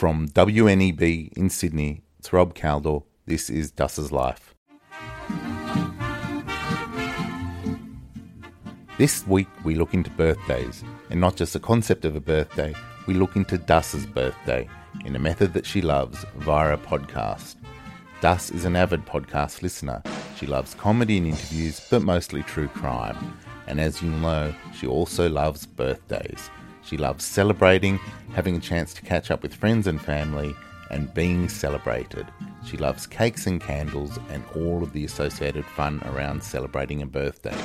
From WNEB in Sydney, it's Rob Caldor. This is Dus's Life. This week we look into birthdays, and not just the concept of a birthday, we look into Dus's birthday in a method that she loves via a podcast. Dus is an avid podcast listener. She loves comedy and interviews, but mostly true crime. And as you'll know, she also loves birthdays. She loves celebrating, having a chance to catch up with friends and family, and being celebrated. She loves cakes and candles and all of the associated fun around celebrating a birthday.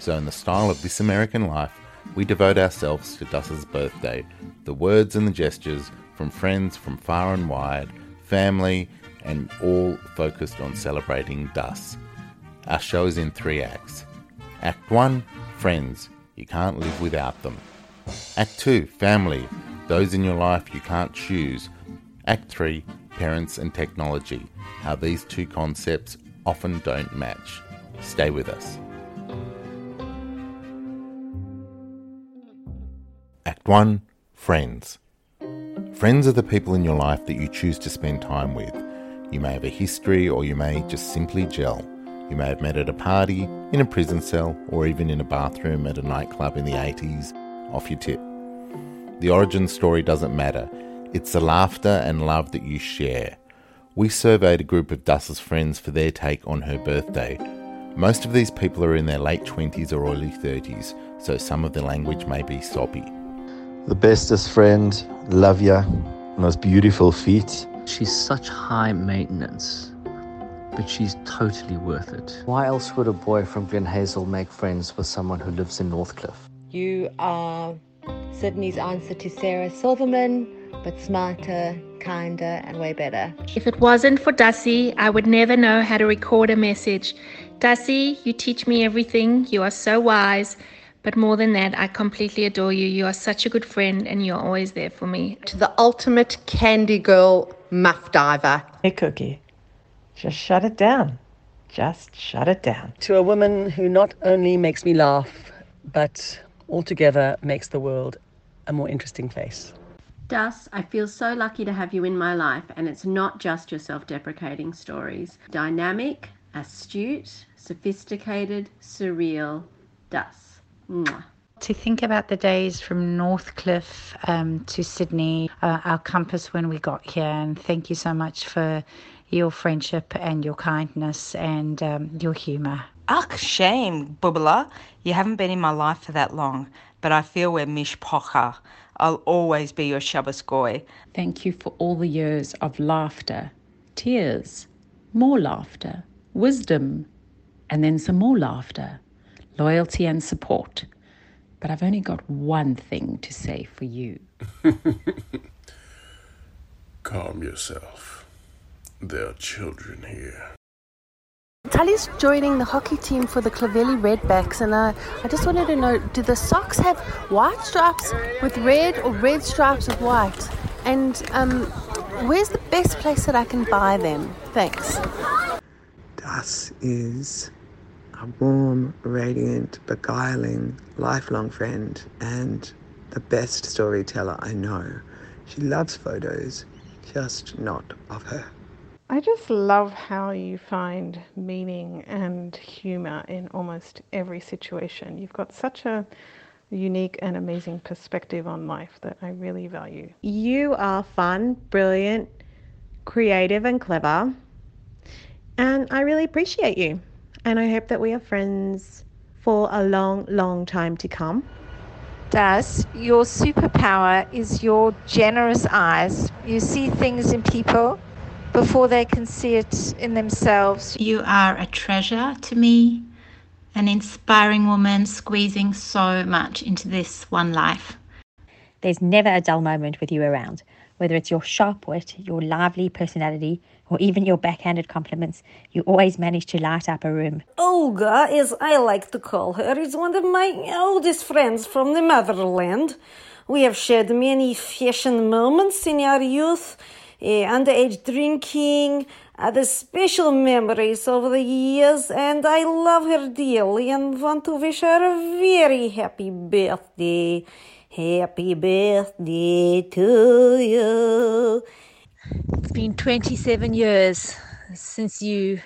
So, in the style of This American Life, we devote ourselves to Dus's birthday, the words and the gestures from friends from far and wide, family, and all focused on celebrating Dus. Our show is in three acts. Act 1 Friends, you can't live without them. Act 2 Family, those in your life you can't choose. Act 3 Parents and technology, how these two concepts often don't match. Stay with us. Act 1 Friends. Friends are the people in your life that you choose to spend time with. You may have a history or you may just simply gel. You may have met at a party, in a prison cell, or even in a bathroom at a nightclub in the 80s. Off your tip. The origin story doesn't matter. It's the laughter and love that you share. We surveyed a group of Dus's friends for their take on her birthday. Most of these people are in their late 20s or early 30s, so some of the language may be soppy. The bestest friend, love ya, most beautiful feet. She's such high maintenance, but she's totally worth it. Why else would a boy from Glen Hazel make friends with someone who lives in Northcliff? You are Sydney's answer to Sarah Silverman, but smarter, kinder, and way better. If it wasn't for Dussie, I would never know how to record a message. Dussie, you teach me everything. You are so wise. But more than that, I completely adore you. You are such a good friend and you're always there for me. To the ultimate candy girl muff diver. Hey, Cookie, just shut it down. Just shut it down. To a woman who not only makes me laugh, but altogether makes the world a more interesting place. Dus, I feel so lucky to have you in my life, and it's not just your self deprecating stories. Dynamic, astute, sophisticated, surreal, Dus. Mwah. To think about the days from Northcliff um, to Sydney, uh, our compass when we got here, and thank you so much for your friendship and your kindness and um, your humour. Ach, shame, Bubala. You haven't been in my life for that long, but I feel we're mishpocha. I'll always be your Shabbos goy. Thank you for all the years of laughter, tears, more laughter, wisdom, and then some more laughter, loyalty and support. But I've only got one thing to say for you. Calm yourself. There are children here. Tully's joining the hockey team for the Clovelly Redbacks, and uh, I just wanted to know do the socks have white stripes with red or red stripes with white? And um, where's the best place that I can buy them? Thanks. Das is a warm, radiant, beguiling, lifelong friend and the best storyteller I know. She loves photos, just not of her. I just love how you find meaning and humour in almost every situation. You've got such a unique and amazing perspective on life that I really value. You are fun, brilliant, creative, and clever, and I really appreciate you. And I hope that we are friends for a long, long time to come. Dus, your superpower is your generous eyes. You see things in people before they can see it in themselves. You are a treasure to me, an inspiring woman squeezing so much into this one life. There's never a dull moment with you around, whether it's your sharp wit, your lively personality, or even your backhanded compliments, you always manage to light up a room. Olga, as I like to call her, is one of my oldest friends from the motherland. We have shared many fashion moments in our youth, uh, underage drinking, other special memories over the years, and I love her dearly and want to wish her a very happy birthday. Happy birthday to you. It's been 27 years since you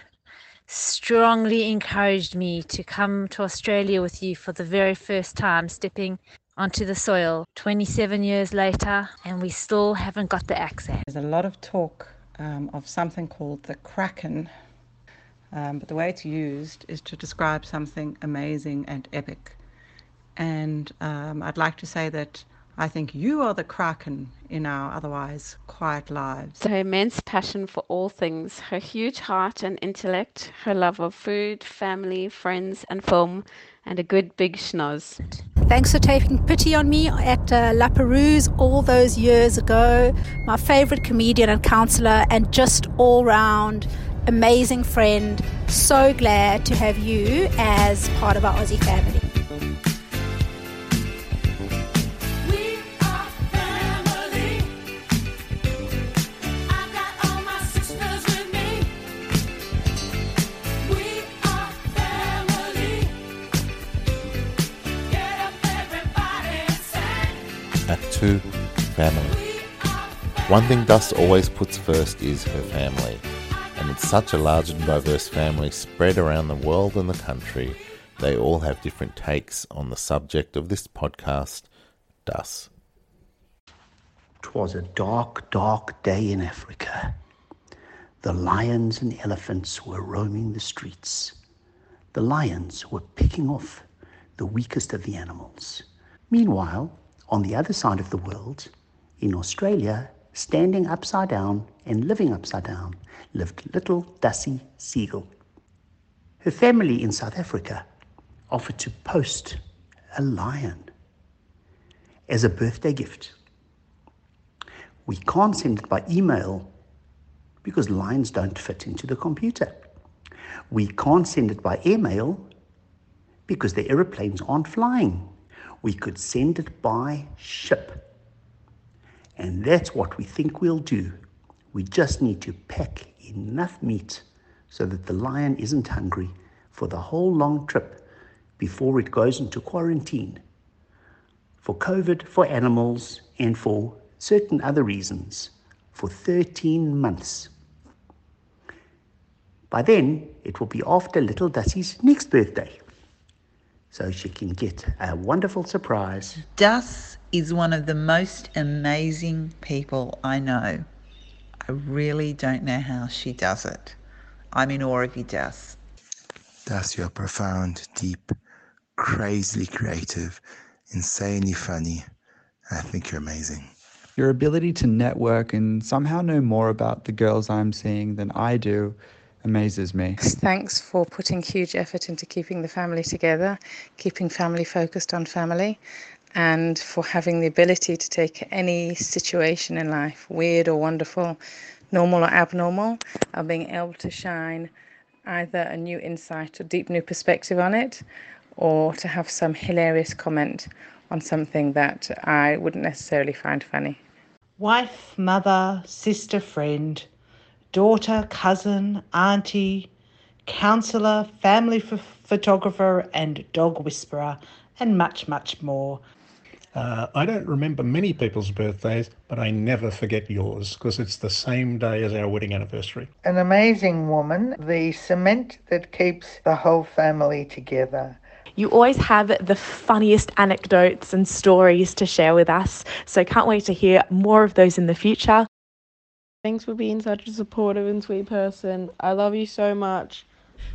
strongly encouraged me to come to Australia with you for the very first time, stepping onto the soil 27 years later, and we still haven't got the access. There's a lot of talk um, of something called the Kraken, um, but the way it's used is to describe something amazing and epic. And um, I'd like to say that I think you are the Kraken in our otherwise quiet lives. Her immense passion for all things, her huge heart and intellect, her love of food, family, friends, and film, and a good big schnoz. Thanks for taking pity on me at uh, La Perouse all those years ago. My favorite comedian and counselor, and just all round amazing friend. So glad to have you as part of our Aussie family. 2 Family. One thing Dust always puts first is her family. And it's such a large and diverse family spread around the world and the country, they all have different takes on the subject of this podcast, Dus. 'Twas a dark, dark day in Africa. The lions and elephants were roaming the streets. The lions were picking off the weakest of the animals. Meanwhile, on the other side of the world, in Australia, standing upside down and living upside down, lived little Dussie Siegel. Her family in South Africa offered to post a lion as a birthday gift. We can't send it by email because lions don't fit into the computer. We can't send it by airmail because the aeroplanes aren't flying. We could send it by ship. And that's what we think we'll do. We just need to pack enough meat so that the lion isn't hungry for the whole long trip before it goes into quarantine. For COVID, for animals, and for certain other reasons, for 13 months. By then, it will be after little Dussie's next birthday. So she can get a wonderful surprise. Dus is one of the most amazing people I know. I really don't know how she does it. I'm in awe of you, Dus. Das, you're profound, deep, crazily creative, insanely funny. I think you're amazing. Your ability to network and somehow know more about the girls I'm seeing than I do amazes me. Thanks for putting huge effort into keeping the family together, keeping family focused on family, and for having the ability to take any situation in life, weird or wonderful, normal or abnormal, of being able to shine either a new insight or deep new perspective on it, or to have some hilarious comment on something that I wouldn't necessarily find funny. Wife, mother, sister, friend, daughter, cousin, auntie, counsellor, family ph- photographer, and dog whisperer, and much, much more. Uh, I don't remember many people's birthdays, but I never forget yours because it's the same day as our wedding anniversary. An amazing woman, the cement that keeps the whole family together. You always have the funniest anecdotes and stories to share with us, so can't wait to hear more of those in the future. Thanks for being such a supportive and sweet person. I love you so much.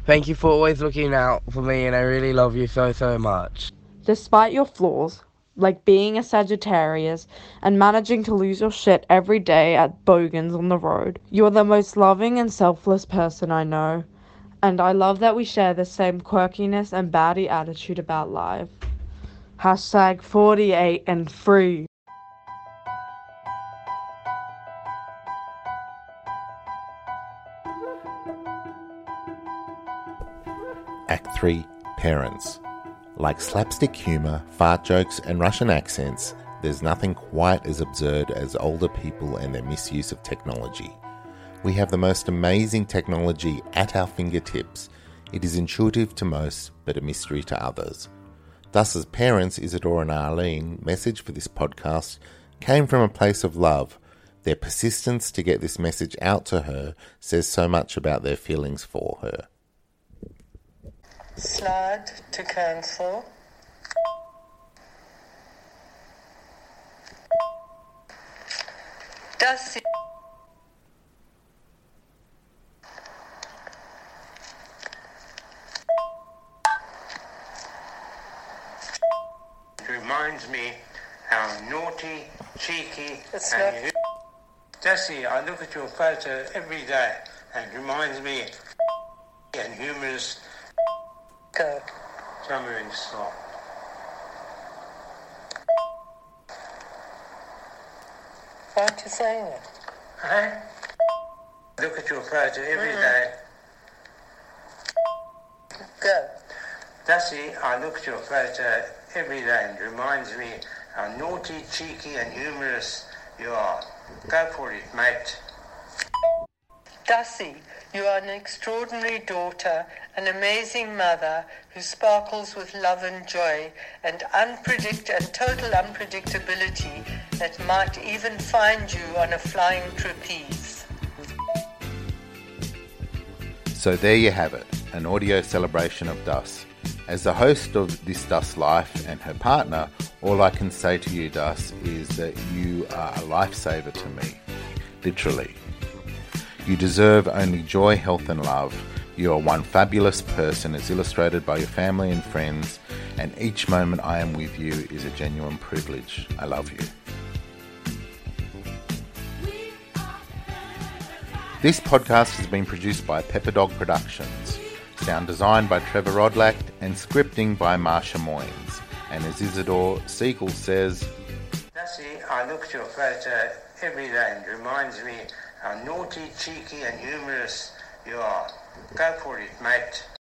Thank you for always looking out for me, and I really love you so, so much. Despite your flaws, like being a Sagittarius and managing to lose your shit every day at Bogans on the road, you're the most loving and selfless person I know. And I love that we share the same quirkiness and baddie attitude about life. Hashtag 48 and free. 3 Parents. Like slapstick humour, fart jokes, and Russian accents, there's nothing quite as absurd as older people and their misuse of technology. We have the most amazing technology at our fingertips. It is intuitive to most, but a mystery to others. Thus, as parents, Isidore and Arlene, message for this podcast came from a place of love. Their persistence to get this message out to her says so much about their feelings for her. Slide to cancel. Does reminds me how naughty, cheeky, It's and Desi, I look at your photo every day and it reminds me and humorous. Go. When to stop. Why aren't you saying it? Hey? Look at your photo every Mhm. day. Go. Desi, I look at your photo every day and it reminds me how naughty, cheeky and humorous you are. Go for it, mate. Dussie, you are an extraordinary daughter, an amazing mother who sparkles with love and joy and unpredict and total unpredictability that might even find you on a flying trapeze. So there you have it, an audio celebration of Dus. As the host of This Dus Life and her partner, all I can say to you, Dus, is that you are a lifesaver to me. Literally. You deserve only joy, health, and love. You are one fabulous person as illustrated by your family and friends, and each moment I am with you is a genuine privilege. I love you. This podcast has been produced by Pepper Dog Productions, sound designed by Trevor Rodlack, and scripting by Marsha Moynes. And as Isidore Siegel says, Desi, I look at your photo every day and reminds me how naughty, cheeky and humorous you are. Go for it, mate.